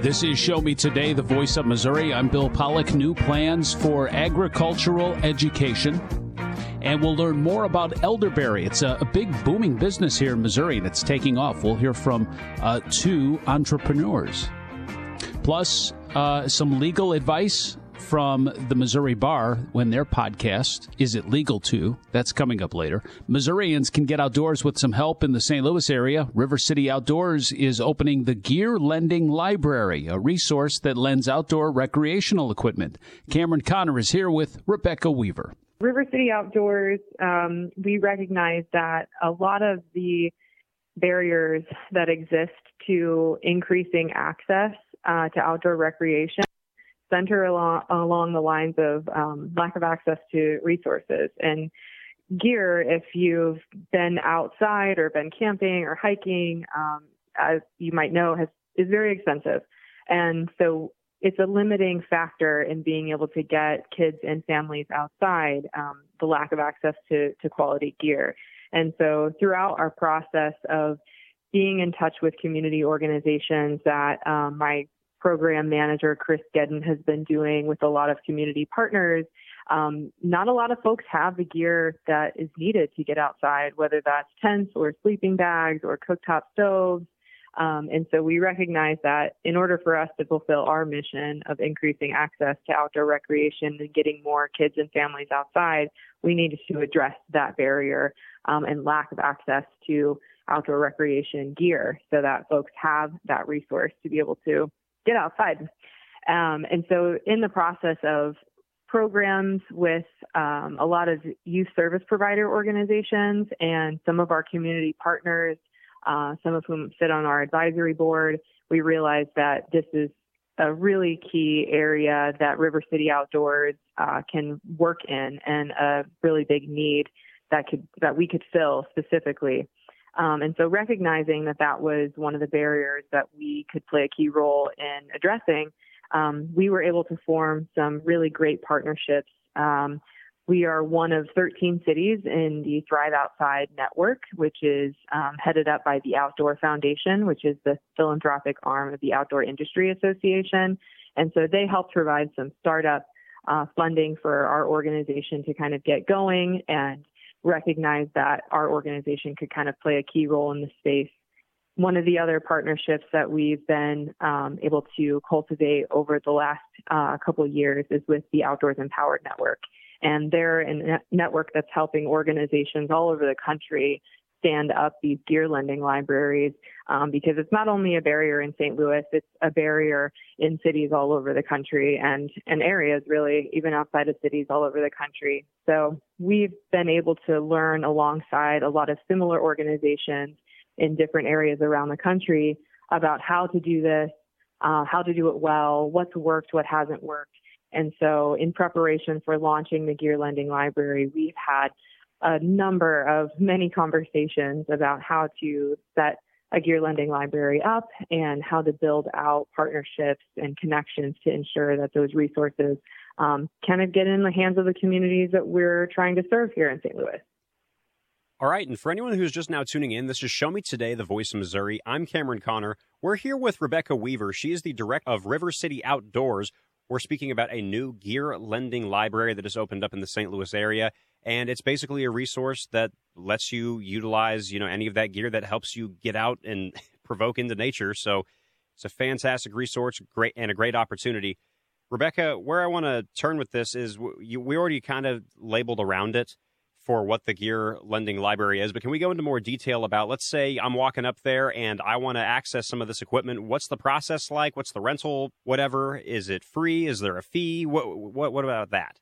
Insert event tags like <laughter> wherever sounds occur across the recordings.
This is Show Me Today, the voice of Missouri. I'm Bill Pollock. New plans for agricultural education. And we'll learn more about elderberry. It's a, a big booming business here in Missouri, and it's taking off. We'll hear from uh, two entrepreneurs. Plus, uh, some legal advice from the Missouri Bar when their podcast, Is It Legal To? That's coming up later. Missourians can get outdoors with some help in the St. Louis area. River City Outdoors is opening the Gear Lending Library, a resource that lends outdoor recreational equipment. Cameron Connor is here with Rebecca Weaver. River City Outdoors, um, we recognize that a lot of the barriers that exist to increasing access uh, to outdoor recreation center along, along the lines of um, lack of access to resources and gear. If you've been outside or been camping or hiking, um, as you might know, has is very expensive, and so it's a limiting factor in being able to get kids and families outside. Um, the lack of access to to quality gear, and so throughout our process of being in touch with community organizations that um, my program manager Chris Gedden has been doing with a lot of community partners. Um, not a lot of folks have the gear that is needed to get outside, whether that's tents or sleeping bags or cooktop stoves. Um, and so we recognize that in order for us to fulfill our mission of increasing access to outdoor recreation and getting more kids and families outside, we need to address that barrier um, and lack of access to outdoor recreation gear so that folks have that resource to be able to get outside. Um, and so, in the process of programs with um, a lot of youth service provider organizations and some of our community partners, uh, some of whom sit on our advisory board, we realized that this is a really key area that River City Outdoors uh, can work in and a really big need that could that we could fill specifically. Um, and so recognizing that that was one of the barriers that we could play a key role in addressing, um, we were able to form some really great partnerships. Um, we are one of 13 cities in the Thrive Outside network, which is um, headed up by the Outdoor Foundation, which is the philanthropic arm of the Outdoor Industry Association. And so they helped provide some startup uh, funding for our organization to kind of get going and recognize that our organization could kind of play a key role in the space. One of the other partnerships that we've been um, able to cultivate over the last uh, couple of years is with the Outdoors Empowered Network. And they're a network that's helping organizations all over the country stand up these gear lending libraries um, because it's not only a barrier in St. Louis, it's a barrier in cities all over the country and, and areas really, even outside of cities all over the country. So we've been able to learn alongside a lot of similar organizations in different areas around the country about how to do this, uh, how to do it well, what's worked, what hasn't worked. And so in preparation for launching the Gear Lending Library, we've had a number of many conversations about how to set a gear lending library up and how to build out partnerships and connections to ensure that those resources um, kind of get in the hands of the communities that we're trying to serve here in St. Louis. All right, and for anyone who's just now tuning in, this is Show Me Today, the voice of Missouri. I'm Cameron Connor. We're here with Rebecca Weaver. She is the director of River City Outdoors. We're speaking about a new gear lending library that has opened up in the St. Louis area and it's basically a resource that lets you utilize you know any of that gear that helps you get out and <laughs> provoke into nature. So it's a fantastic resource great and a great opportunity. Rebecca where i want to turn with this is we already kind of labeled around it for what the gear lending library is but can we go into more detail about let's say i'm walking up there and i want to access some of this equipment. What's the process like? What's the rental? Whatever. Is it free? Is there a fee? What what, what about that?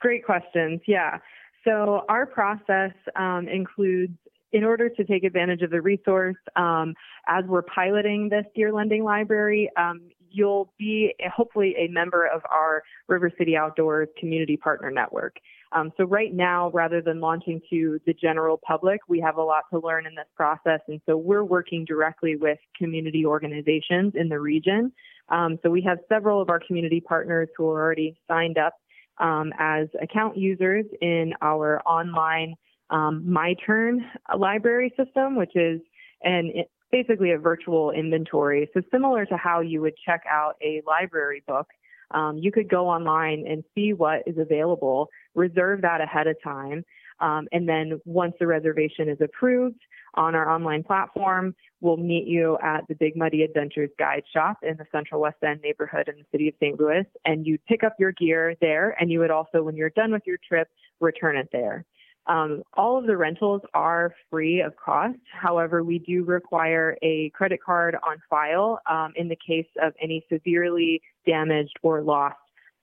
Great questions. Yeah so our process um, includes in order to take advantage of the resource, um, as we're piloting this gear lending library, um, you'll be hopefully a member of our River City Outdoors Community Partner Network. Um, so right now, rather than launching to the general public, we have a lot to learn in this process, and so we're working directly with community organizations in the region. Um, so we have several of our community partners who are already signed up um, as account users in our online um, My Turn library system, which is an basically a virtual inventory. So similar to how you would check out a library book, um, you could go online and see what is available, reserve that ahead of time, um, and then once the reservation is approved on our online platform, we'll meet you at the Big Muddy Adventures Guide Shop in the Central West End neighborhood in the city of St. Louis. And you'd pick up your gear there, and you would also, when you're done with your trip, return it there. Um, all of the rentals are free of cost. However, we do require a credit card on file um, in the case of any severely damaged or lost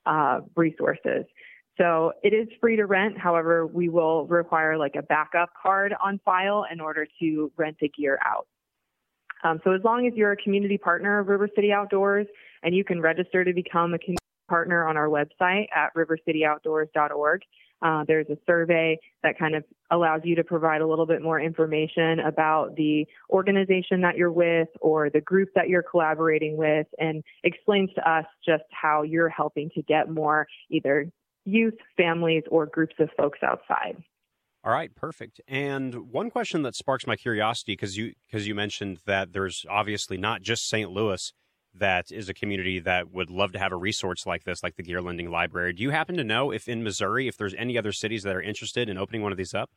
uh, resources. So it is free to rent. However, we will require like a backup card on file in order to rent the gear out. Um, so as long as you're a community partner of River City Outdoors and you can register to become a community partner on our website at rivercityoutdoors.org, uh, there's a survey that kind of allows you to provide a little bit more information about the organization that you're with or the group that you're collaborating with and explains to us just how you're helping to get more either youth, families, or groups of folks outside. All right, perfect. And one question that sparks my curiosity because you because you mentioned that there's obviously not just St. Louis that is a community that would love to have a resource like this, like the Gear Lending Library. Do you happen to know if in Missouri, if there's any other cities that are interested in opening one of these up?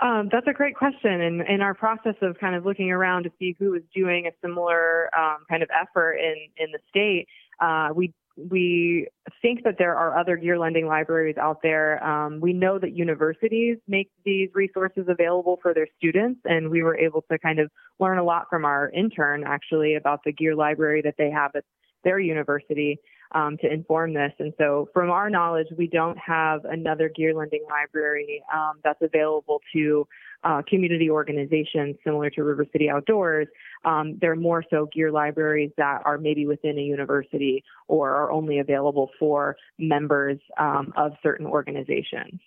Um, that's a great question. And in our process of kind of looking around to see who is doing a similar um, kind of effort in in the state, uh, we we think that there are other gear lending libraries out there. Um, we know that universities make these resources available for their students, and we were able to kind of learn a lot from our intern actually about the gear library that they have at their university um, to inform this. And so, from our knowledge, we don't have another gear lending library um, that's available to uh, community organizations similar to River City Outdoors. Um, they're more so gear libraries that are maybe within a university or are only available for members um, of certain organizations.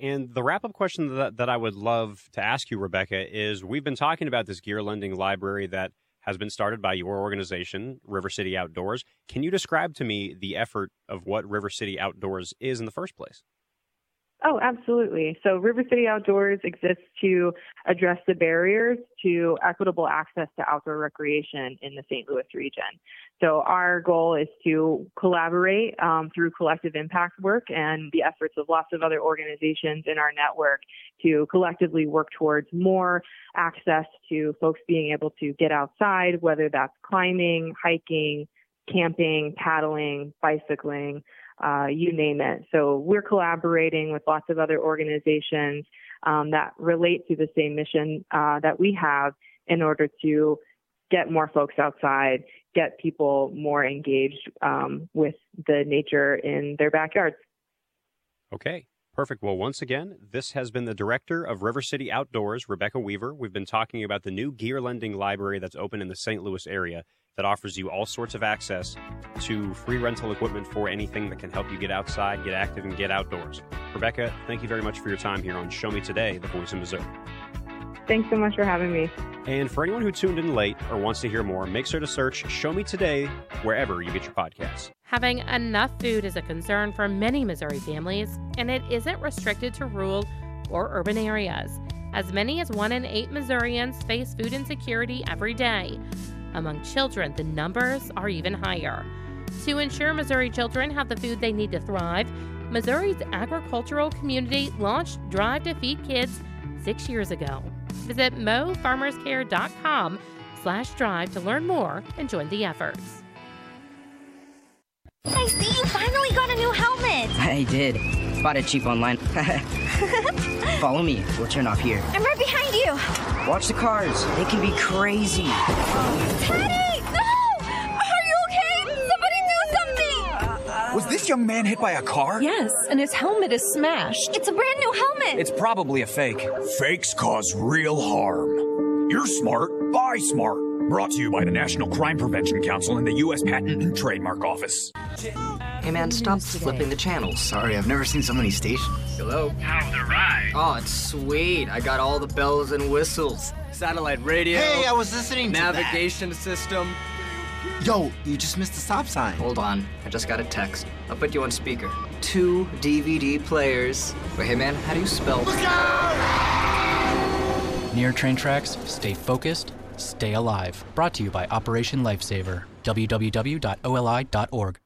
And the wrap up question that, that I would love to ask you, Rebecca, is we've been talking about this gear lending library that has been started by your organization, River City Outdoors. Can you describe to me the effort of what River City Outdoors is in the first place? Oh, absolutely. So River City Outdoors exists to address the barriers to equitable access to outdoor recreation in the St. Louis region. So our goal is to collaborate um, through collective impact work and the efforts of lots of other organizations in our network to collectively work towards more access to folks being able to get outside, whether that's climbing, hiking, camping, paddling, bicycling, uh, you name it. So we're collaborating with lots of other organizations um, that relate to the same mission uh, that we have in order to get more folks outside, get people more engaged um, with the nature in their backyards. Okay. Perfect. Well, once again, this has been the director of River City Outdoors, Rebecca Weaver. We've been talking about the new gear lending library that's open in the St. Louis area that offers you all sorts of access to free rental equipment for anything that can help you get outside, get active, and get outdoors. Rebecca, thank you very much for your time here on Show Me Today, the voice of Missouri. Thanks so much for having me. And for anyone who tuned in late or wants to hear more, make sure to search Show Me Today wherever you get your podcasts. Having enough food is a concern for many Missouri families, and it isn't restricted to rural or urban areas. As many as one in eight Missourians face food insecurity every day. Among children, the numbers are even higher. To ensure Missouri children have the food they need to thrive, Missouri's agricultural community launched Drive to Feed Kids six years ago. Visit mofarmerscare.com slash drive to learn more and join the efforts. I see you finally got a new helmet. I did. Bought it cheap online. <laughs> Follow me. We'll turn off here. I'm right behind you. Watch the cars. They can be crazy. Teddy! No! Are you okay? Somebody do something! Was this young man hit by a car? Yes, and his helmet is smashed. It's a brand new helmet. It's probably a fake. Fakes cause real harm. You're smart. Buy smart. Brought to you by the National Crime Prevention Council and the U.S. Patent and Trademark Office. Hey man, stop flipping the channels. Sorry, I've never seen so many stations. Hello? How's the ride? Oh, it's sweet. I got all the bells and whistles. Satellite radio. Hey, I was listening to Navigation system. Yo, you just missed the stop sign. Hold on. I just got a text. I'll put you on speaker. Two DVD players. Wait, hey man, how do you spell? Near train tracks, stay focused, Stay Alive, brought to you by Operation Lifesaver. www.oli.org.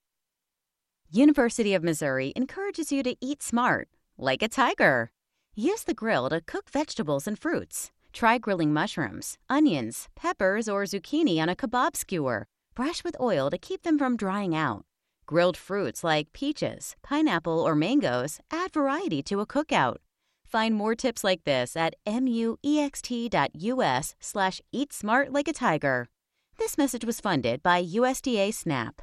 University of Missouri encourages you to eat smart, like a tiger. Use the grill to cook vegetables and fruits. Try grilling mushrooms, onions, peppers, or zucchini on a kebab skewer. Brush with oil to keep them from drying out. Grilled fruits like peaches, pineapple, or mangoes add variety to a cookout. Find more tips like this at muext.us slash eat smart like a tiger. This message was funded by USDA SNAP.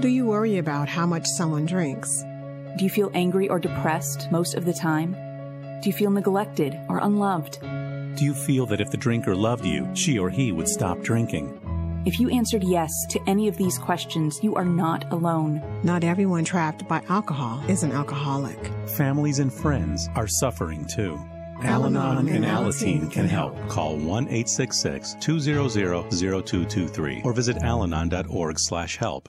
Do you worry about how much someone drinks? Do you feel angry or depressed most of the time? Do you feel neglected or unloved? Do you feel that if the drinker loved you, she or he would stop drinking? If you answered yes to any of these questions, you are not alone. Not everyone trapped by alcohol is an alcoholic. Families and friends are suffering too. Al Anon and Alateen can help. Call 1 866 200 0223 or visit alanon.org slash help.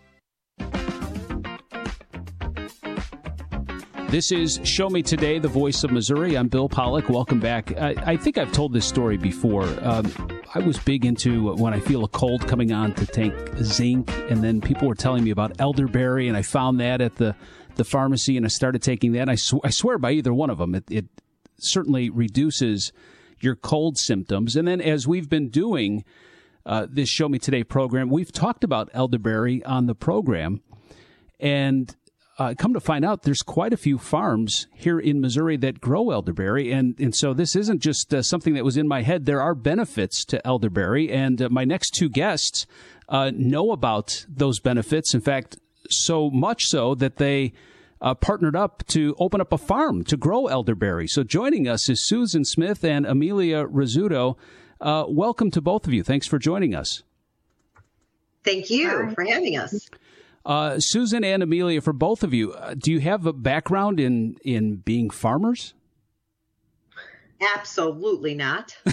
This is Show Me Today, the voice of Missouri. I'm Bill Pollock. Welcome back. I, I think I've told this story before. Um, I was big into when I feel a cold coming on to take zinc, and then people were telling me about elderberry, and I found that at the, the pharmacy, and I started taking that. I, sw- I swear by either one of them, it, it certainly reduces your cold symptoms. And then as we've been doing uh, this Show Me Today program, we've talked about elderberry on the program, and uh, come to find out, there's quite a few farms here in Missouri that grow elderberry, and and so this isn't just uh, something that was in my head. There are benefits to elderberry, and uh, my next two guests uh, know about those benefits. In fact, so much so that they. Uh, partnered up to open up a farm to grow elderberry. So joining us is Susan Smith and Amelia Rizzuto. Uh, welcome to both of you. Thanks for joining us. Thank you for having us. Uh, Susan and Amelia, for both of you, uh, do you have a background in in being farmers? Absolutely not. <laughs>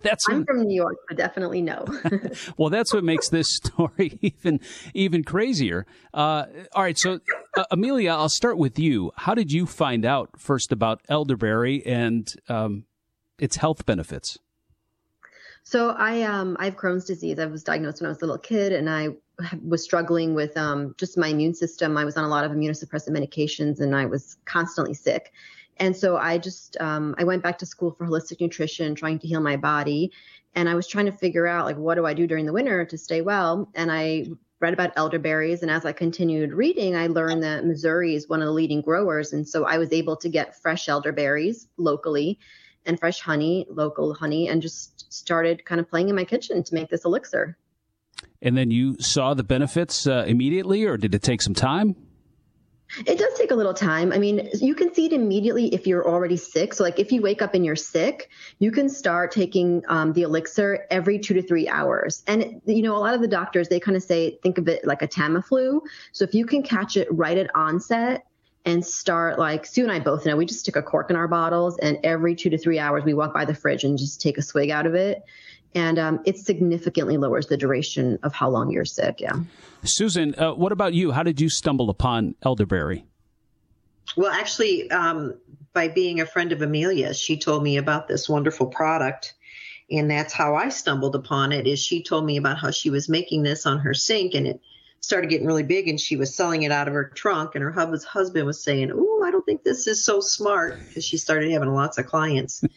that's I'm from New York, but definitely no. <laughs> well, that's what makes this <laughs> story even even crazier. Uh, all right, so uh, Amelia, I'll start with you. How did you find out first about elderberry and um, its health benefits? So I um I have Crohn's disease. I was diagnosed when I was a little kid, and I was struggling with um just my immune system. I was on a lot of immunosuppressant medications, and I was constantly sick. And so I just um, I went back to school for holistic nutrition, trying to heal my body, and I was trying to figure out like what do I do during the winter to stay well. And I read about elderberries, and as I continued reading, I learned that Missouri is one of the leading growers, and so I was able to get fresh elderberries locally and fresh honey, local honey, and just started kind of playing in my kitchen to make this elixir. And then you saw the benefits uh, immediately, or did it take some time? It does take a little time. I mean, you can see it immediately if you're already sick. So, like if you wake up and you're sick, you can start taking um, the elixir every two to three hours. And, you know, a lot of the doctors, they kind of say, think of it like a Tamiflu. So, if you can catch it right at onset, and start like Sue and I both know we just stick a cork in our bottles and every two to three hours we walk by the fridge and just take a swig out of it. And um, it significantly lowers the duration of how long you're sick. Yeah. Susan, uh, what about you? How did you stumble upon elderberry? Well, actually, um, by being a friend of Amelia's, she told me about this wonderful product. And that's how I stumbled upon it is she told me about how she was making this on her sink and it started getting really big and she was selling it out of her trunk and her husband was saying oh i don't think this is so smart because she started having lots of clients. <laughs>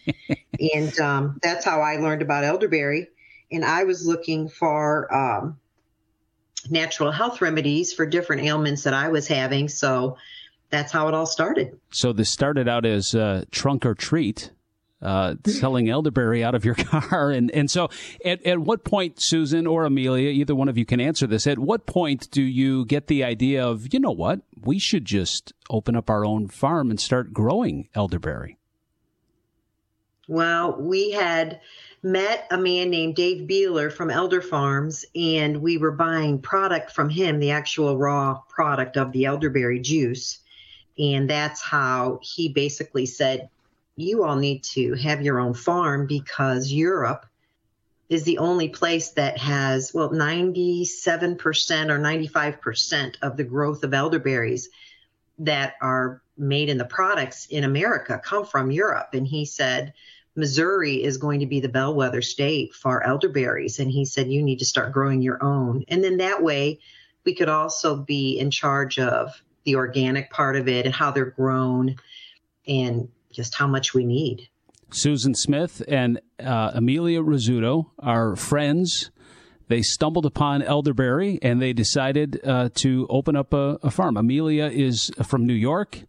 And um, that's how i learned about elderberry. And i was looking for um, natural health remedies for different ailments that i was having. So that's how it all started. So this started out as uh, trunk or treat uh, selling elderberry out of your <laughs> car. And, and so at, at what point, Susan or Amelia, either one of you can answer this, at what point do you get the idea of, you know what, we should just open up our own farm and start growing elderberry? Well, we had met a man named Dave Beeler from Elder Farms, and we were buying product from him, the actual raw product of the elderberry juice. And that's how he basically said, You all need to have your own farm because Europe is the only place that has, well, 97% or 95% of the growth of elderberries that are made in the products in America come from Europe. And he said, Missouri is going to be the bellwether state for elderberries. And he said, you need to start growing your own. And then that way, we could also be in charge of the organic part of it and how they're grown and just how much we need. Susan Smith and uh, Amelia Rizzuto are friends. They stumbled upon elderberry and they decided uh, to open up a, a, farm. Amelia is from New York.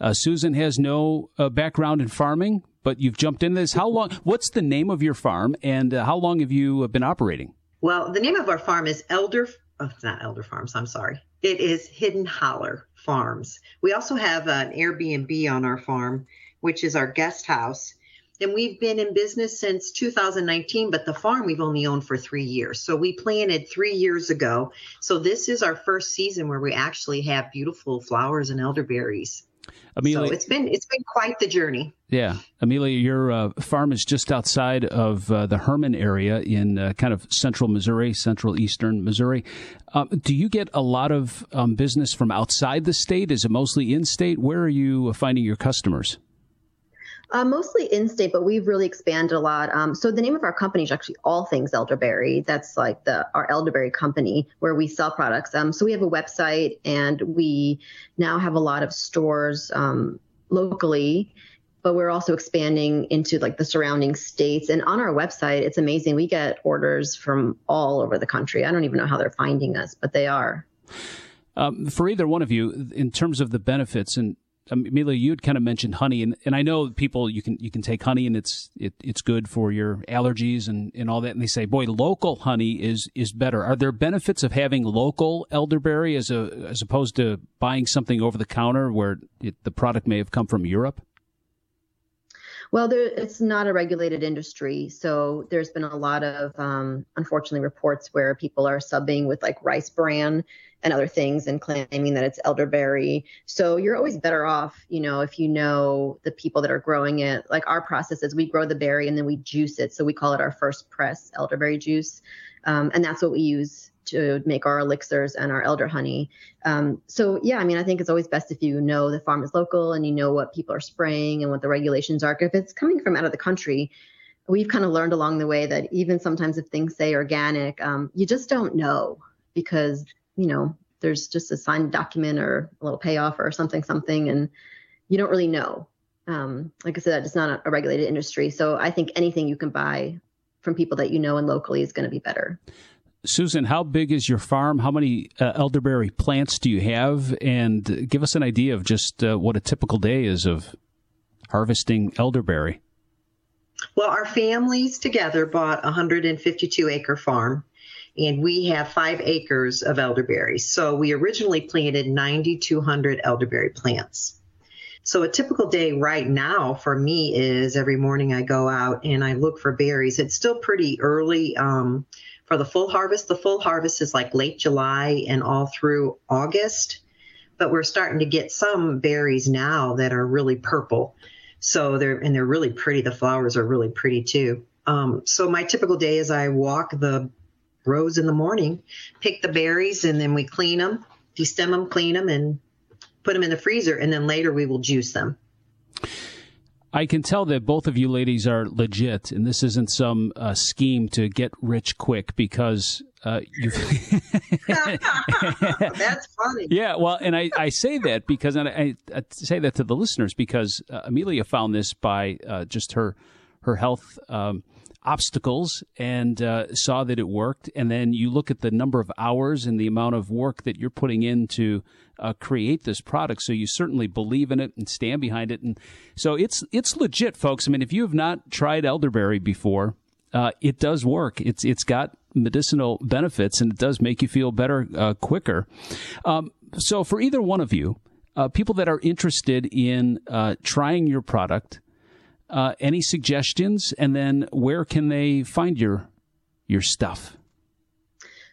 Uh, Susan has no uh, background in farming, but you've jumped into this. How long? What's the name of your farm, and uh, how long have you been operating? Well, the name of our farm is Elder. Oh, it's not Elder Farms. I'm sorry. It is Hidden Holler Farms. We also have an Airbnb on our farm, which is our guest house and we've been in business since 2019 but the farm we've only owned for three years so we planted three years ago so this is our first season where we actually have beautiful flowers and elderberries Amelia, so it's been it's been quite the journey. Yeah, Amelia, your uh, farm is just outside of uh, the Hermann area in uh, kind of central Missouri, central eastern Missouri. Um, do you get a lot of um, business from outside the state? Is it mostly in state? Where are you finding your customers? Uh, mostly in state, but we've really expanded a lot. Um, so the name of our company is actually All Things Elderberry. That's like the our elderberry company where we sell products. Um, so we have a website and we now have a lot of stores um, locally, but we're also expanding into like the surrounding states. And on our website, it's amazing. We get orders from all over the country. I don't even know how they're finding us, but they are. Um, for either one of you, in terms of the benefits and Um, Amelia, you'd kind of mentioned honey, and, and I know people you can you can take honey and it's it, it's good for your allergies and, and all that, and they say, boy, local honey is is better. Are there benefits of having local elderberry as a as opposed to buying something over the counter where it, the product may have come from Europe? Well, there, it's not a regulated industry, so there's been a lot of um, unfortunately reports where people are subbing with like rice bran and other things and claiming that it's elderberry. So you're always better off, you know, if you know the people that are growing it. Like our process is we grow the berry and then we juice it. So we call it our first press elderberry juice. Um, and that's what we use to make our elixirs and our elder honey. Um, so yeah, I mean, I think it's always best if you know the farm is local and you know what people are spraying and what the regulations are. If it's coming from out of the country, we've kind of learned along the way that even sometimes if things say organic, um, you just don't know because you know, there's just a signed document or a little payoff or something, something, and you don't really know. Um, like I said, it's not a regulated industry. So I think anything you can buy from people that you know and locally is going to be better. Susan, how big is your farm? How many uh, elderberry plants do you have? And give us an idea of just uh, what a typical day is of harvesting elderberry. Well, our families together bought a 152 acre farm and we have five acres of elderberries. So we originally planted 9,200 elderberry plants. So a typical day right now for me is every morning I go out and I look for berries. It's still pretty early um, for the full harvest. The full harvest is like late July and all through August, but we're starting to get some berries now that are really purple. So they're and they're really pretty. The flowers are really pretty too. Um, so my typical day is I walk the rows in the morning, pick the berries, and then we clean them, destem them, clean them, and put them in the freezer. And then later we will juice them. I can tell that both of you ladies are legit, and this isn't some uh, scheme to get rich quick because uh, you. <laughs> <laughs> That's funny. Yeah, well, and I, I say that because and I, I say that to the listeners because uh, Amelia found this by uh, just her her health. Um, obstacles and uh, saw that it worked. And then you look at the number of hours and the amount of work that you're putting in to uh, create this product. So you certainly believe in it and stand behind it. And so it's it's legit, folks. I mean, if you have not tried elderberry before, uh, it does work. It's it's got medicinal benefits and it does make you feel better uh, quicker. Um, so for either one of you, uh, people that are interested in uh, trying your product Uh, any suggestions? And then where can they find your your stuff?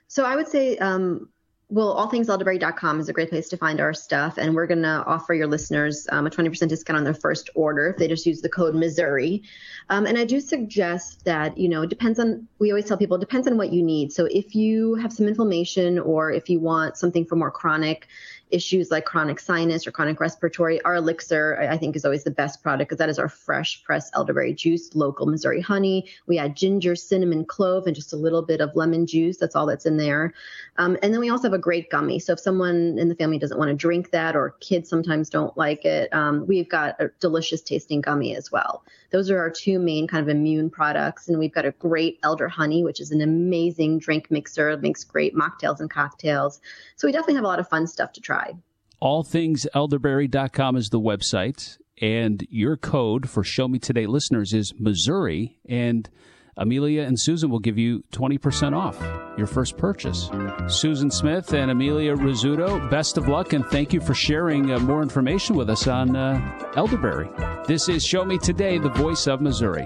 So I would say, um, well, allthingselderberry.com is a great place to find our stuff. And we're going to offer your listeners um, a 20% discount on their first order if they just use the code Missouri. Um, and I do suggest that, you know, it depends on, we always tell people, it depends on what you need. So if you have some inflammation or if you want something for more chronic, issues like chronic sinus or chronic respiratory, our elixir, I think, is always the best product because that is our fresh pressed elderberry juice, local Missouri honey. We add ginger, cinnamon, clove, and just a little bit of lemon juice. That's all that's in there. Um, and then we also have a great gummy. So if someone in the family doesn't want to drink that or kids sometimes don't like it, um, we've got a delicious tasting gummy as well. Those are our two main kind of immune products. And we've got a great elder honey, which is an amazing drink mixer. It makes great mocktails and cocktails. So we definitely have a lot of fun stuff to try. Allthingselderberry.com is the website. And your code for Show Me Today listeners is Missouri. And Amelia and Susan will give you 20% off your first purchase. Susan Smith and Amelia Rizzuto, best of luck and thank you for sharing uh, more information with us on uh, elderberry. This is Show Me Today, the voice of Missouri.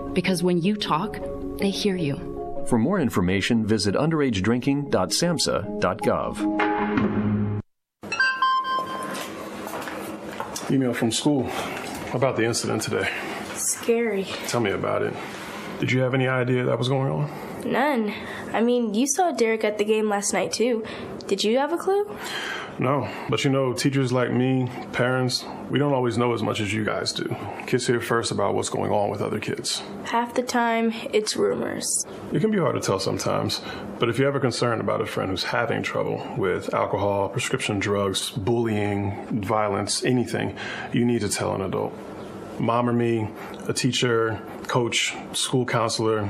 because when you talk, they hear you. For more information, visit underagedrinking.samhsa.gov. Email from school about the incident today. Scary. Tell me about it. Did you have any idea that was going on? None. I mean, you saw Derek at the game last night, too. Did you have a clue? No, but you know, teachers like me, parents, we don't always know as much as you guys do. Kids hear first about what's going on with other kids. Half the time, it's rumors. It can be hard to tell sometimes, but if you're ever concerned about a friend who's having trouble with alcohol, prescription drugs, bullying, violence, anything, you need to tell an adult. mom or me, a teacher, coach, school counselor,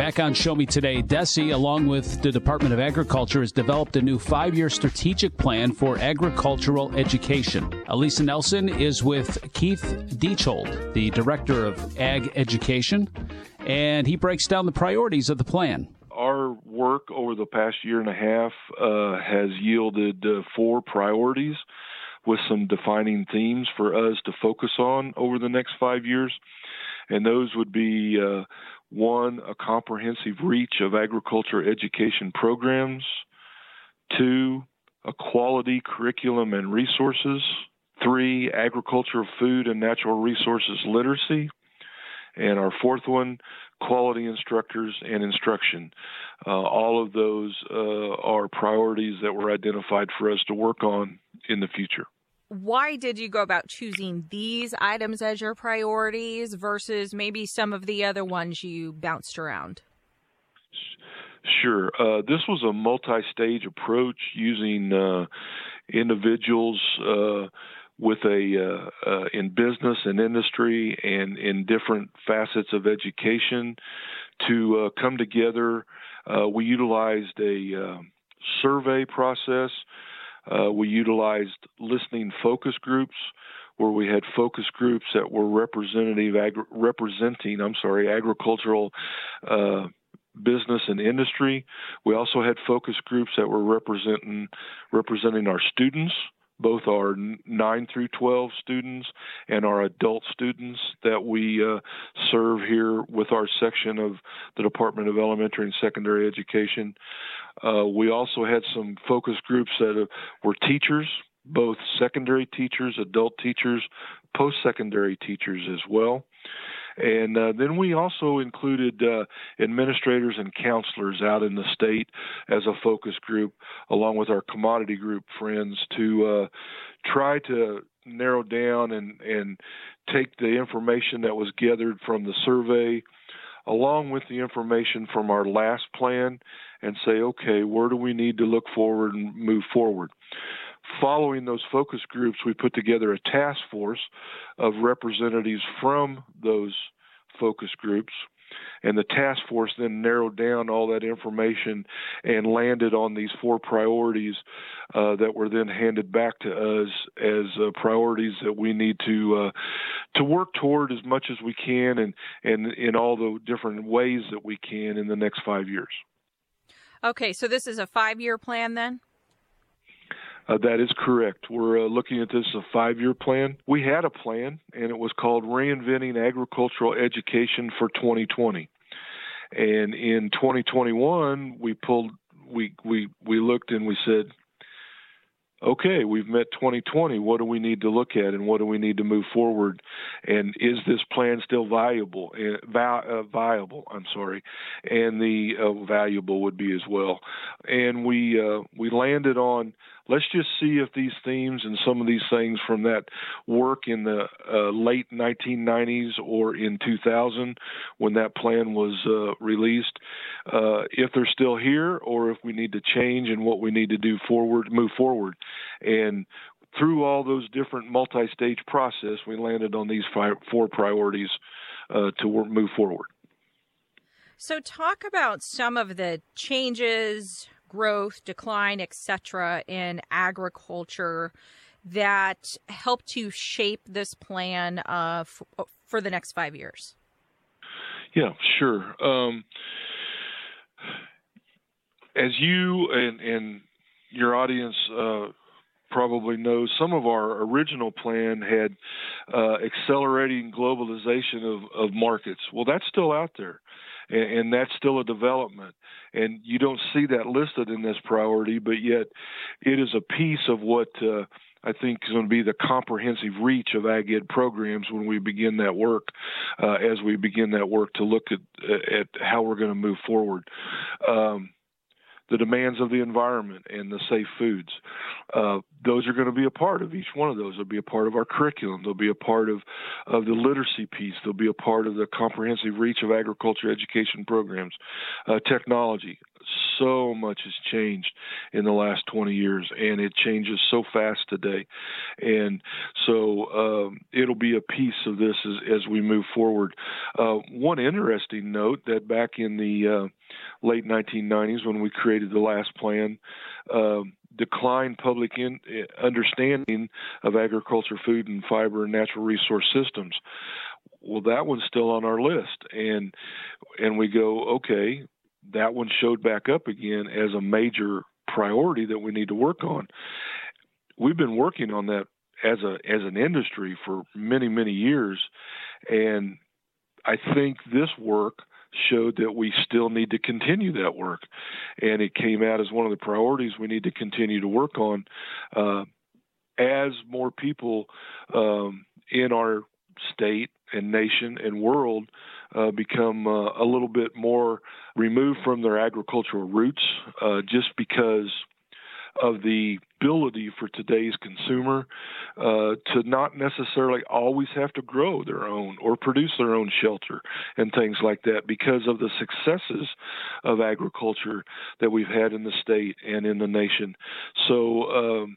Back on Show Me Today, DESE, along with the Department of Agriculture, has developed a new five year strategic plan for agricultural education. Alisa Nelson is with Keith Dietzschold, the Director of Ag Education, and he breaks down the priorities of the plan. Our work over the past year and a half uh, has yielded uh, four priorities with some defining themes for us to focus on over the next five years. And those would be uh, one, a comprehensive reach of agriculture education programs, two, a quality curriculum and resources, three, agriculture, food, and natural resources literacy, and our fourth one, quality instructors and instruction. Uh, all of those uh, are priorities that were identified for us to work on in the future why did you go about choosing these items as your priorities versus maybe some of the other ones you bounced around? Sure. Uh, this was a multi stage approach using uh, individuals. Uh, with a uh, uh, in business and industry and in different facets of education to uh, come together. we utilized a survey process uh, we utilized listening focus groups where we had focus groups that were representative agri- representing I'm sorry agricultural uh, business and industry. We also had focus groups that were representing representing our students both our 9 through 12 students and our adult students that we uh, serve here with our section of the Department of Elementary and Secondary Education. Uh, we also had some focus groups that uh, were teachers, both secondary teachers, adult teachers, post secondary teachers as well. And uh, then we also included uh, administrators and counselors out in the state as a focus group, along with our commodity group friends, to uh, try to narrow down and, and take the information that was gathered from the survey along with the information from our last plan and say, okay, where do we need to look forward and move forward? Following those focus groups, we put together a task force of representatives from those focus groups. And the task force then narrowed down all that information and landed on these four priorities uh, that were then handed back to us as uh, priorities that we need to uh, to work toward as much as we can and and in all the different ways that we can in the next five years. Okay, so this is a five year plan then. Uh, that is correct. We're uh, looking at this as a five year plan. We had a plan, and it was called Reinventing Agricultural Education for 2020. And in 2021, we pulled, we, we, we looked and we said, okay, we've met 2020. What do we need to look at, and what do we need to move forward? And is this plan still viable? Uh, uh, viable, I'm sorry, and the uh, valuable would be as well. And we uh, we landed on let's just see if these themes and some of these things from that work in the uh, late 1990s or in 2000 when that plan was uh, released, uh, if they're still here or if we need to change and what we need to do forward, move forward. And through all those different multi-stage process, we landed on these five, four priorities uh, to work, move forward. So, talk about some of the changes, growth, decline, etc., in agriculture that help to shape this plan uh, f- for the next five years? Yeah, sure. Um, as you and, and your audience uh, probably know, some of our original plan had uh, accelerating globalization of, of markets. Well, that's still out there and, and that's still a development. And you don't see that listed in this priority, but yet it is a piece of what uh, I think is going to be the comprehensive reach of ag ed programs when we begin that work. Uh, as we begin that work to look at at how we're going to move forward. Um, the demands of the environment and the safe foods. Uh, those are going to be a part of each one of those. They'll be a part of our curriculum. They'll be a part of, of the literacy piece. They'll be a part of the comprehensive reach of agriculture education programs, uh, technology. So much has changed in the last 20 years, and it changes so fast today. And so um, it'll be a piece of this as, as we move forward. Uh, one interesting note that back in the uh, late 1990s, when we created the last plan, uh, public in, uh, understanding of agriculture, food, and fiber and natural resource systems. Well, that one's still on our list, and and we go, okay, that one showed back up again as a major priority that we need to work on. We've been working on that as a as an industry for many many years, and I think this work showed that we still need to continue that work, and it came out as one of the priorities we need to continue to work on. Uh, as more people um, in our state and nation and world uh, become uh, a little bit more removed from their agricultural roots uh, just because of the ability for today's consumer uh, to not necessarily always have to grow their own or produce their own shelter and things like that because of the successes of agriculture that we've had in the state and in the nation. So um,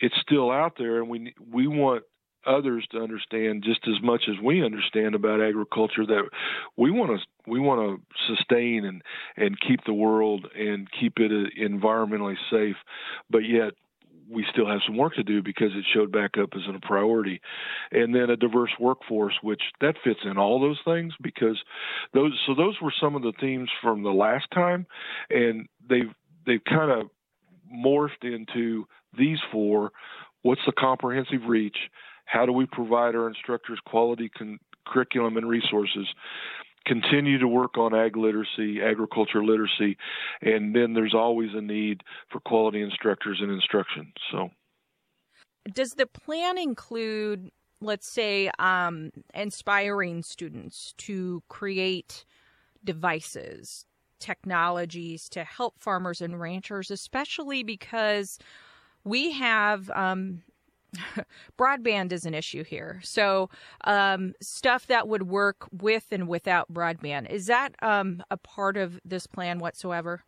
it's still out there, and we we want others to understand just as much as we understand about agriculture that we want to we want to sustain and and keep the world and keep it uh, environmentally safe. But yet we still have some work to do because it showed back up as a priority. And then a diverse workforce which that fits in all those things because those so those were some of the themes from the last time. And they've they've kind of morphed into these four. What's the comprehensive reach how do we provide our instructors quality con- curriculum and resources? Continue to work on ag literacy, agriculture literacy, and then there's always a need for quality instructors and instruction. So, does the plan include, let's say, um, inspiring students to create devices, technologies to help farmers and ranchers, especially because we have um, <laughs> broadband is an issue here. So, um, stuff that would work with and without broadband is that um, a part of this plan whatsoever?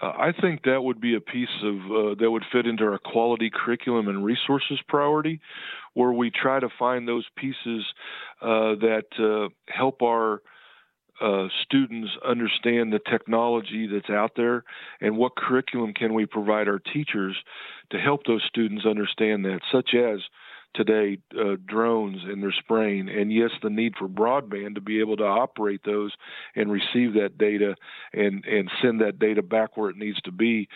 Uh, I think that would be a piece of uh, that would fit into our quality curriculum and resources priority, where we try to find those pieces uh, that uh, help our uh, students understand the technology that's out there and what curriculum can we provide our teachers to help those students understand that, such as today uh, drones and their spraying, and yes, the need for broadband to be able to operate those and receive that data and and send that data back where it needs to be,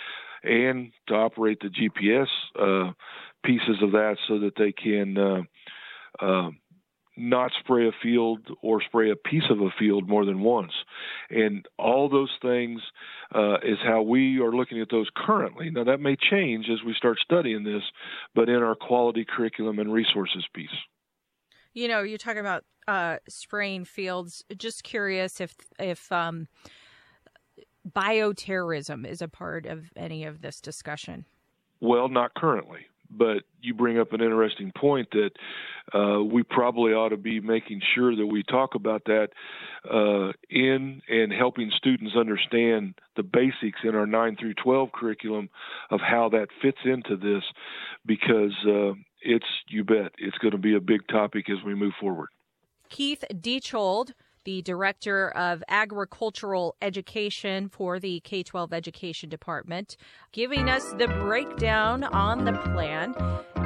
and to operate the GPS uh, pieces of that so that they can. Not spray a field or spray a piece of a field more than once. And all those things uh, is how we are looking at those currently. Now, that may change as we start studying this, but in our quality curriculum and resources piece. You know, you're talking about uh, spraying fields. Just curious if if um, bioterrorism is a part of any of this discussion. Well, not currently but you bring up an interesting point that uh, we probably ought to be making sure that we talk about that uh, in and helping students understand the basics in our 9 through 12 curriculum of how that fits into this because uh, it's, you bet, it's going to be a big topic as we move forward. Keith Dietzschold the Director of Agricultural Education for the K 12 Education Department, giving us the breakdown on the plan.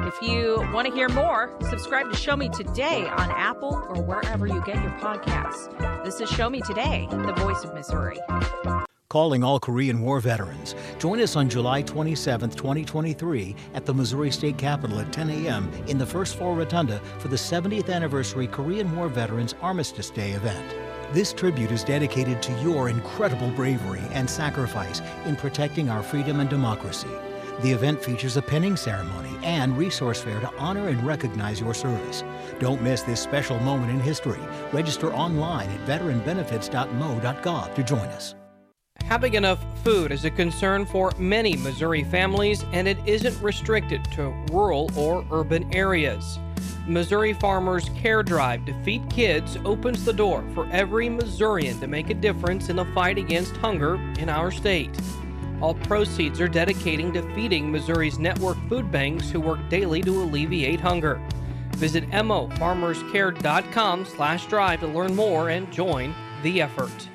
If you want to hear more, subscribe to Show Me Today on Apple or wherever you get your podcasts. This is Show Me Today, the voice of Missouri calling all Korean War veterans. Join us on July 27, 2023, at the Missouri State Capitol at 10 a.m. in the first floor rotunda for the 70th anniversary Korean War Veterans Armistice Day event. This tribute is dedicated to your incredible bravery and sacrifice in protecting our freedom and democracy. The event features a pinning ceremony and resource fair to honor and recognize your service. Don't miss this special moment in history. Register online at veteranbenefits.mo.gov to join us. Having enough food is a concern for many Missouri families, and it isn't restricted to rural or urban areas. Missouri Farmers Care Drive to Feed Kids opens the door for every Missourian to make a difference in the fight against hunger in our state. All proceeds are dedicating to feeding Missouri's network food banks who work daily to alleviate hunger. Visit mofarmerscare.com slash drive to learn more and join the effort.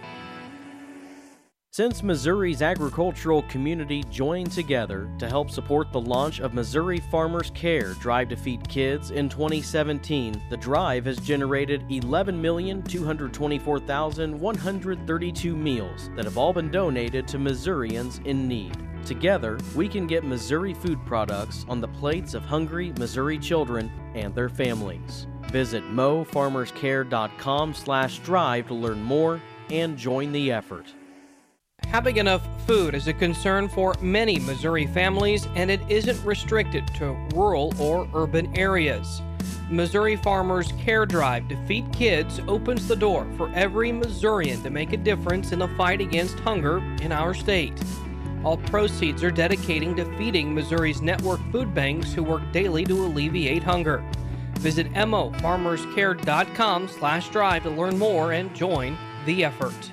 Since Missouri's agricultural community joined together to help support the launch of Missouri Farmers Care Drive to Feed Kids in 2017, the drive has generated 11,224,132 meals that have all been donated to Missourians in need. Together, we can get Missouri food products on the plates of hungry Missouri children and their families. Visit mofarmerscare.com/drive to learn more and join the effort. Having enough food is a concern for many Missouri families, and it isn't restricted to rural or urban areas. Missouri Farmers Care Drive to Feed Kids opens the door for every Missourian to make a difference in the fight against hunger in our state. All proceeds are dedicating to feeding Missouri's network food banks who work daily to alleviate hunger. Visit mofarmerscare.com slash drive to learn more and join the effort.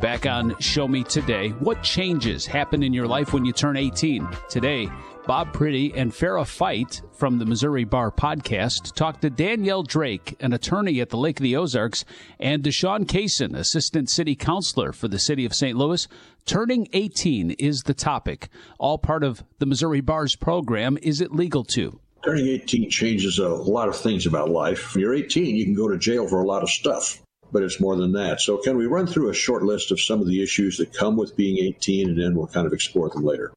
Back on Show Me Today, what changes happen in your life when you turn 18? Today, Bob Priddy and Farrah Fite from the Missouri Bar podcast talked to Danielle Drake, an attorney at the Lake of the Ozarks, and Deshaun Kaysen, assistant city counselor for the city of St. Louis. Turning 18 is the topic, all part of the Missouri Bar's program. Is it legal to? Turning 18 changes a lot of things about life. When you're 18, you can go to jail for a lot of stuff but it's more than that. So, can we run through a short list of some of the issues that come with being 18, and then we'll kind of explore them later?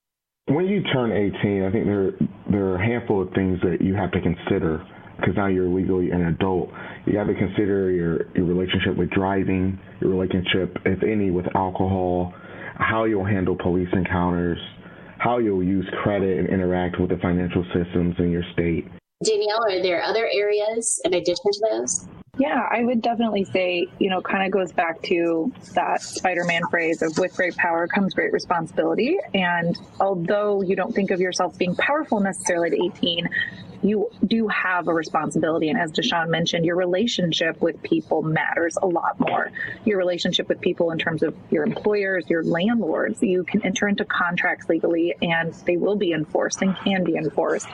When you turn 18, I think there there are a handful of things that you have to consider because now you're legally an adult. You have to consider your your relationship with driving, your relationship, if any, with alcohol, how you'll handle police encounters, how you'll use credit and interact with the financial systems in your state. Danielle, are there other areas in addition to those? Yeah, I would definitely say, you know, kind of goes back to that Spider Man phrase of with great power comes great responsibility. And although you don't think of yourself being powerful necessarily at 18, you do have a responsibility. And as Deshaun mentioned, your relationship with people matters a lot more. Your relationship with people in terms of your employers, your landlords, you can enter into contracts legally and they will be enforced and can be enforced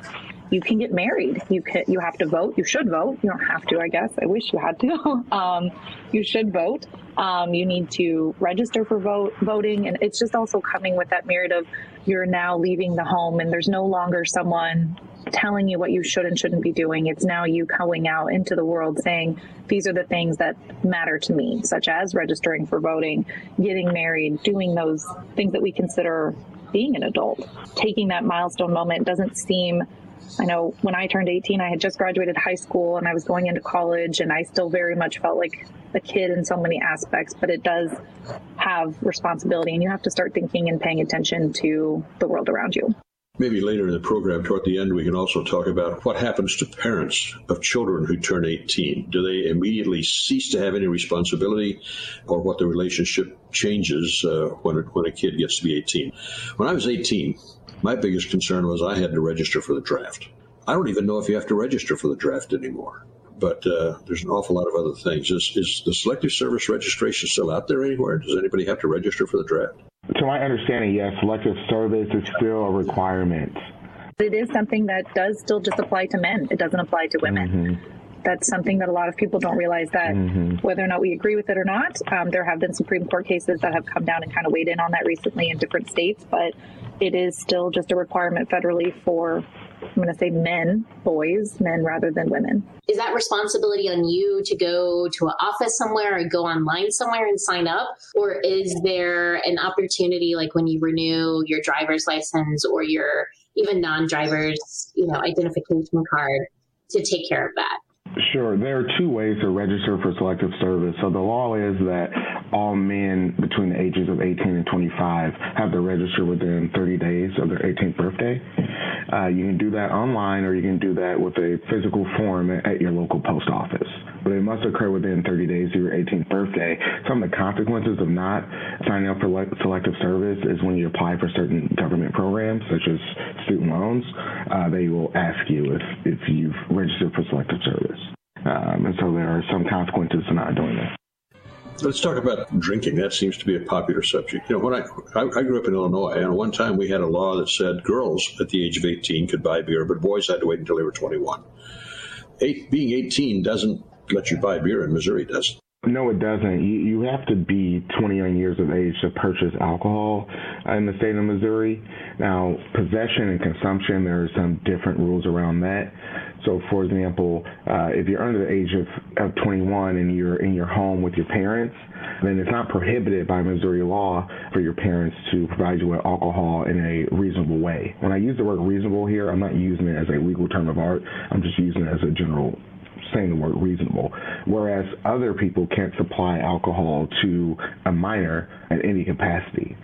you can get married. You can, you have to vote. You should vote. You don't have to, I guess. I wish you had to. <laughs> Um, you should vote. Um, you need to register for vote voting, and it's just also coming with that merit of you're now leaving the home, and there's no longer someone telling you what you should and shouldn't be doing. It's now you going out into the world saying, these are the things that matter to me, such as registering for voting, getting married, doing those things that we consider being an adult. Taking that milestone moment doesn't seem I know when I turned 18, I had just graduated high school and I was going into college, and I still very much felt like a kid in so many aspects, but it does have responsibility, and you have to start thinking and paying attention to the world around you. Maybe later in the program, toward the end, we can also talk about what happens to parents of children who turn 18. Do they immediately cease to have any responsibility, or what the relationship changes uh, when, when a kid gets to be 18? When I was 18, my biggest concern was I had to register for the draft. I don't even know if you have to register for the draft anymore. but uh, there's an awful lot of other things. Is, is the Selective Service registration still out there anywhere? Does anybody have to register for the draft? To my understanding, yes, Selective Service is still a requirement. It is something that does still just apply to men. It doesn't apply to women. Mm-hmm that's something that a lot of people don't realize that mm-hmm. whether or not we agree with it or not, um, there have been Supreme Court cases that have come down and kind of weighed in on that recently in different states, but it is still just a requirement federally for I'm going to say men, boys, men rather than women. Is that responsibility on you to go to an office somewhere or go online somewhere and sign up? Or is there an opportunity like when you renew your driver's license or your even non-driver's, you know, identification card to take care of that? Sure. There are two ways to register for selective service. So the law is that all men between the ages of 18 and 25 have to register within 30 days of their 18th birthday. Uh, you can do that online or you can do that with a physical form at your local post office. But it must occur within 30 days of your 18th birthday. Some of the consequences of not signing up for selective service is when you apply for certain government programs, such as student loans, uh, they will ask you if, if you've registered for selective service. Um, and so there are some consequences to not doing that. Let's talk about drinking. That seems to be a popular subject. You know, when I, I, I grew up in Illinois, and one time we had a law that said girls at the age of 18 could buy beer, but boys had to wait until they were 21. Eight, being 18 doesn't let you buy beer in Missouri, does it? No, it doesn't. You, you have to be 21 years of age to purchase alcohol in the state of Missouri. Now, possession and consumption, there are some different rules around that. So, for example, uh, if you're under the age of, of 21 and you're in your home with your parents, then it's not prohibited by Missouri law for your parents to provide you with alcohol in a reasonable way. When I use the word reasonable here, I'm not using it as a legal term of art. I'm just using it as a general saying the word reasonable, whereas other people can't supply alcohol to a minor at any capacity.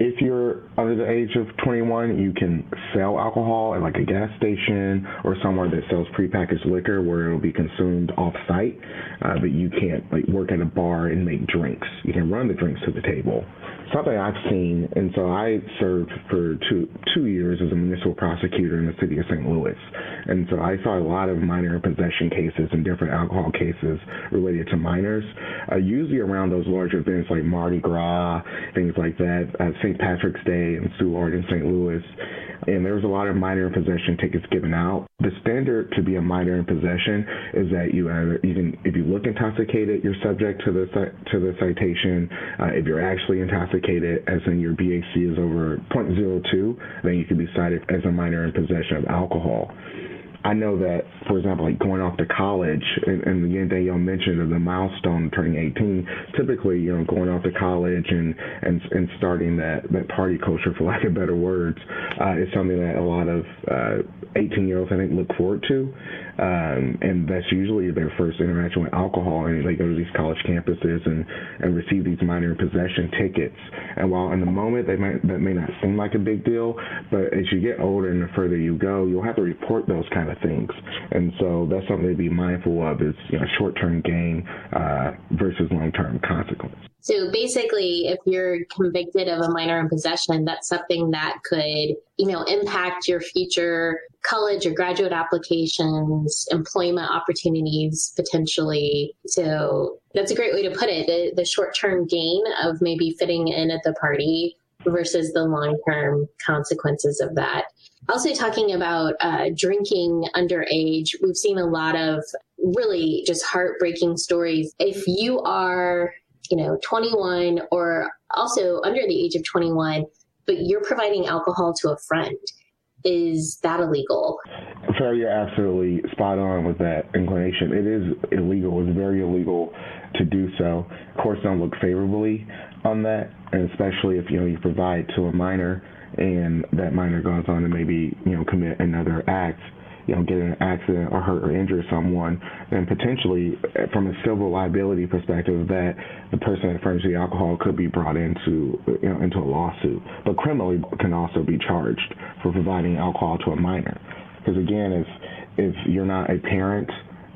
If you're under the age of 21, you can sell alcohol at like a gas station or somewhere that sells prepackaged liquor where it'll be consumed off site, uh, but you can't like work at a bar and make drinks. You can run the drinks to the table something I've seen, and so I served for two two years as a municipal prosecutor in the city of St. Louis, and so I saw a lot of minor possession cases and different alcohol cases related to minors, uh, usually around those large events like Mardi Gras, things like that, uh, St. Patrick's Day and Soulard in St. Louis, and there was a lot of minor possession tickets given out. The standard to be a minor in possession is that you either can if you look intoxicated, you're subject to the to the citation. Uh, if you're actually intoxicated, as in your BAC is over 0.02, then you can be cited as a minor in possession of alcohol. I know that, for example, like going off to college, and, and again, Danielle mentioned of the milestone turning 18. Typically, you know, going off to college and and and starting that that party culture, for <laughs> lack of better words, uh, is something that a lot of uh, 18 year olds I think look forward to um, and that's usually their first interaction with alcohol. And they go to these college campuses and, and receive these minor possession tickets. And while in the moment they might that may not seem like a big deal, but as you get older and the further you go, you'll have to report those kind of things. And so that's something to be mindful of is you know, short-term gain uh, versus long-term consequence. So basically, if you're convicted of a minor in possession, that's something that could, you know, impact your future college or graduate applications, employment opportunities potentially. So that's a great way to put it. The, the short term gain of maybe fitting in at the party versus the long term consequences of that. Also, talking about uh, drinking underage, we've seen a lot of really just heartbreaking stories. If you are you know, 21 or also under the age of 21, but you're providing alcohol to a friend. Is that illegal? So you're absolutely spot on with that inclination. It is illegal. It's very illegal to do so. Courts don't look favorably on that, and especially if you know you provide to a minor and that minor goes on to maybe you know commit another act you know, get in an accident or hurt or injure someone, then potentially, from a civil liability perspective, that the person that furnished the alcohol could be brought into, you know, into a lawsuit. But criminally can also be charged for providing alcohol to a minor. Because again, if if you're not a parent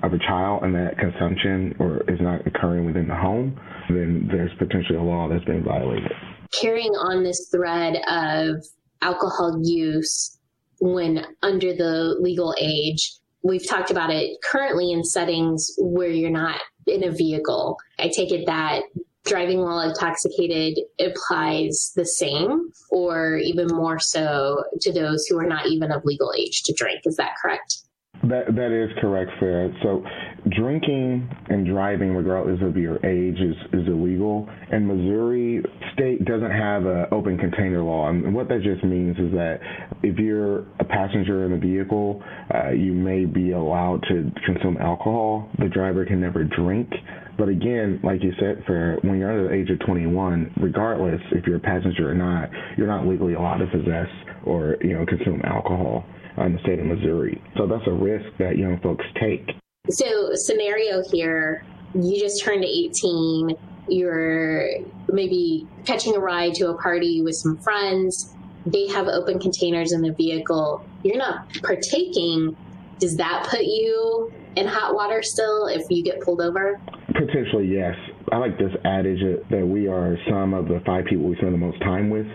of a child and that consumption or is not occurring within the home, then there's potentially a law that's being violated. Carrying on this thread of alcohol use when under the legal age, we've talked about it currently in settings where you're not in a vehicle. I take it that driving while intoxicated applies the same or even more so to those who are not even of legal age to drink. Is that correct? That that is correct, Sarah. So, drinking and driving, regardless of your age, is is illegal. And Missouri State doesn't have an open container law, and what that just means is that if you're a passenger in a vehicle, uh, you may be allowed to consume alcohol. The driver can never drink. But again, like you said, for when you're under the age of 21, regardless if you're a passenger or not, you're not legally allowed to possess or you know consume alcohol in the state of Missouri. So that's a risk that young folks take. So, scenario here you just turned 18, you're maybe catching a ride to a party with some friends, they have open containers in the vehicle, you're not partaking. Does that put you in hot water still if you get pulled over? Potentially, yes. I like this adage that we are some of the five people we spend the most time with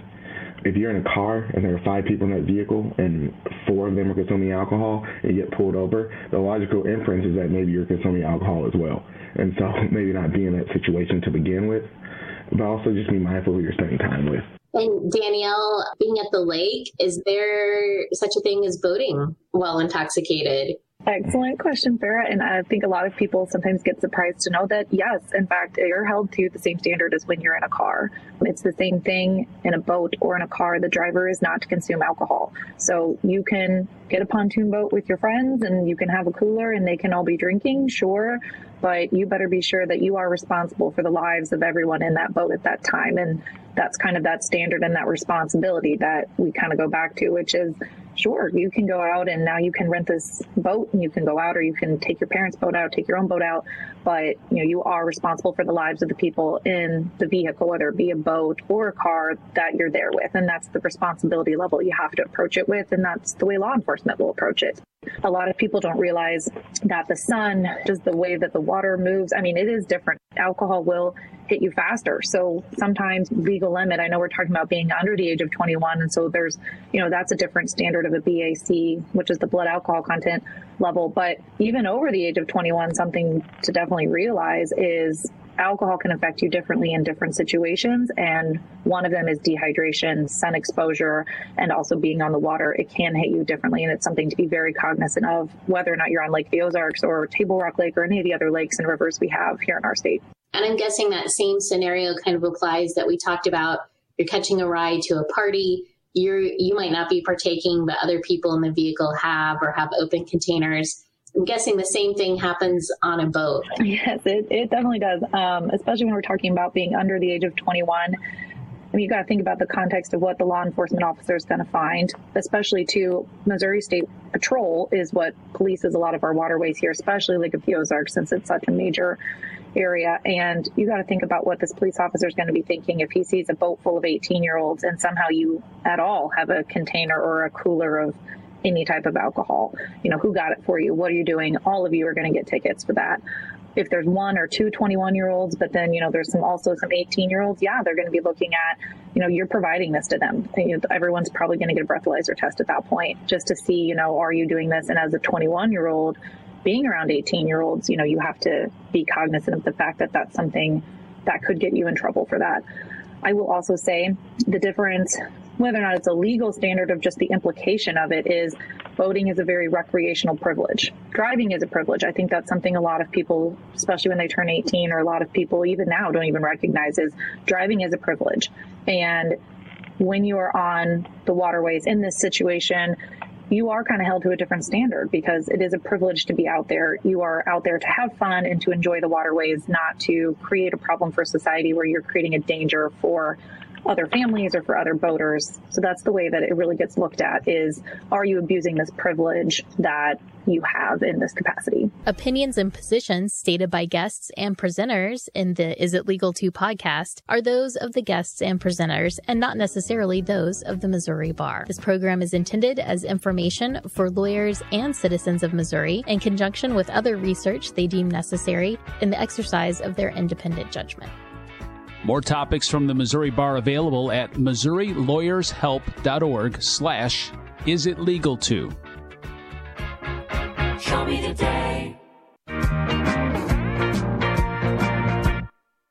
if you're in a car and there are five people in that vehicle and four of them are consuming alcohol and you get pulled over, the logical inference is that maybe you're consuming alcohol as well. And so <laughs> maybe not be in that situation to begin with, but also just be mindful who you're spending time with. And Danielle, being at the lake, is there such a thing as boating while intoxicated? Excellent question, Farrah. And I think a lot of people sometimes get surprised to know that, yes, in fact, you're held to the same standard as when you're in a car. It's the same thing in a boat or in a car. The driver is not to consume alcohol. So you can get a pontoon boat with your friends and you can have a cooler and they can all be drinking, sure. But you better be sure that you are responsible for the lives of everyone in that boat at that time. And that's kind of that standard and that responsibility that we kind of go back to, which is sure, you can go out and now you can rent this boat and you can go out or you can take your parents' boat out, take your own boat out, but you know, you are responsible for the lives of the people in the vehicle, whether it be a boat or a car that you're there with. And that's the responsibility level you have to approach it with. And that's the way law enforcement will approach it. A lot of people don't realize that the sun, just the way that the water moves, I mean, it is different. Alcohol will hit you faster. So sometimes legal limit, I know we're talking about being under the age of 21. And so there's, you know, that's a different standard of a BAC, which is the blood alcohol content level. But even over the age of 21, something to definitely realize is alcohol can affect you differently in different situations. And one of them is dehydration, sun exposure, and also being on the water. It can hit you differently. And it's something to be very cognizant of, whether or not you're on Lake the Ozarks or Table Rock Lake or any of the other lakes and rivers we have here in our state. And I'm guessing that same scenario kind of applies that we talked about. You're catching a ride to a party. You're, you might not be partaking, but other people in the vehicle have or have open containers. I'm guessing the same thing happens on a boat. Yes, it, it definitely does, um, especially when we're talking about being under the age of 21. I mean, you got to think about the context of what the law enforcement officer is going to find, especially to Missouri State Patrol is what polices a lot of our waterways here, especially Lake of the Ozarks, since it's such a major area. And you got to think about what this police officer is going to be thinking if he sees a boat full of 18 year olds and somehow you at all have a container or a cooler of any type of alcohol. You know, who got it for you? What are you doing? All of you are going to get tickets for that. If there's one or two 21 year olds, but then, you know, there's some also some 18 year olds, yeah, they're going to be looking at, you know, you're providing this to them. You know, everyone's probably going to get a breathalyzer test at that point just to see, you know, are you doing this? And as a 21 year old, being around 18 year olds, you know, you have to be cognizant of the fact that that's something that could get you in trouble for that. I will also say the difference, whether or not it's a legal standard of just the implication of it, is voting is a very recreational privilege. Driving is a privilege. I think that's something a lot of people, especially when they turn 18, or a lot of people even now don't even recognize is driving is a privilege. And when you are on the waterways in this situation, you are kind of held to a different standard because it is a privilege to be out there. You are out there to have fun and to enjoy the waterways, not to create a problem for society where you're creating a danger for other families or for other boaters. So that's the way that it really gets looked at is are you abusing this privilege that you have in this capacity? Opinions and positions stated by guests and presenters in the Is It Legal to podcast are those of the guests and presenters and not necessarily those of the Missouri Bar. This program is intended as information for lawyers and citizens of Missouri in conjunction with other research they deem necessary in the exercise of their independent judgment. More topics from the Missouri Bar available at MissouriLawyersHelp.org slash is it legal to. Show me today.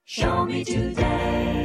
Show me today.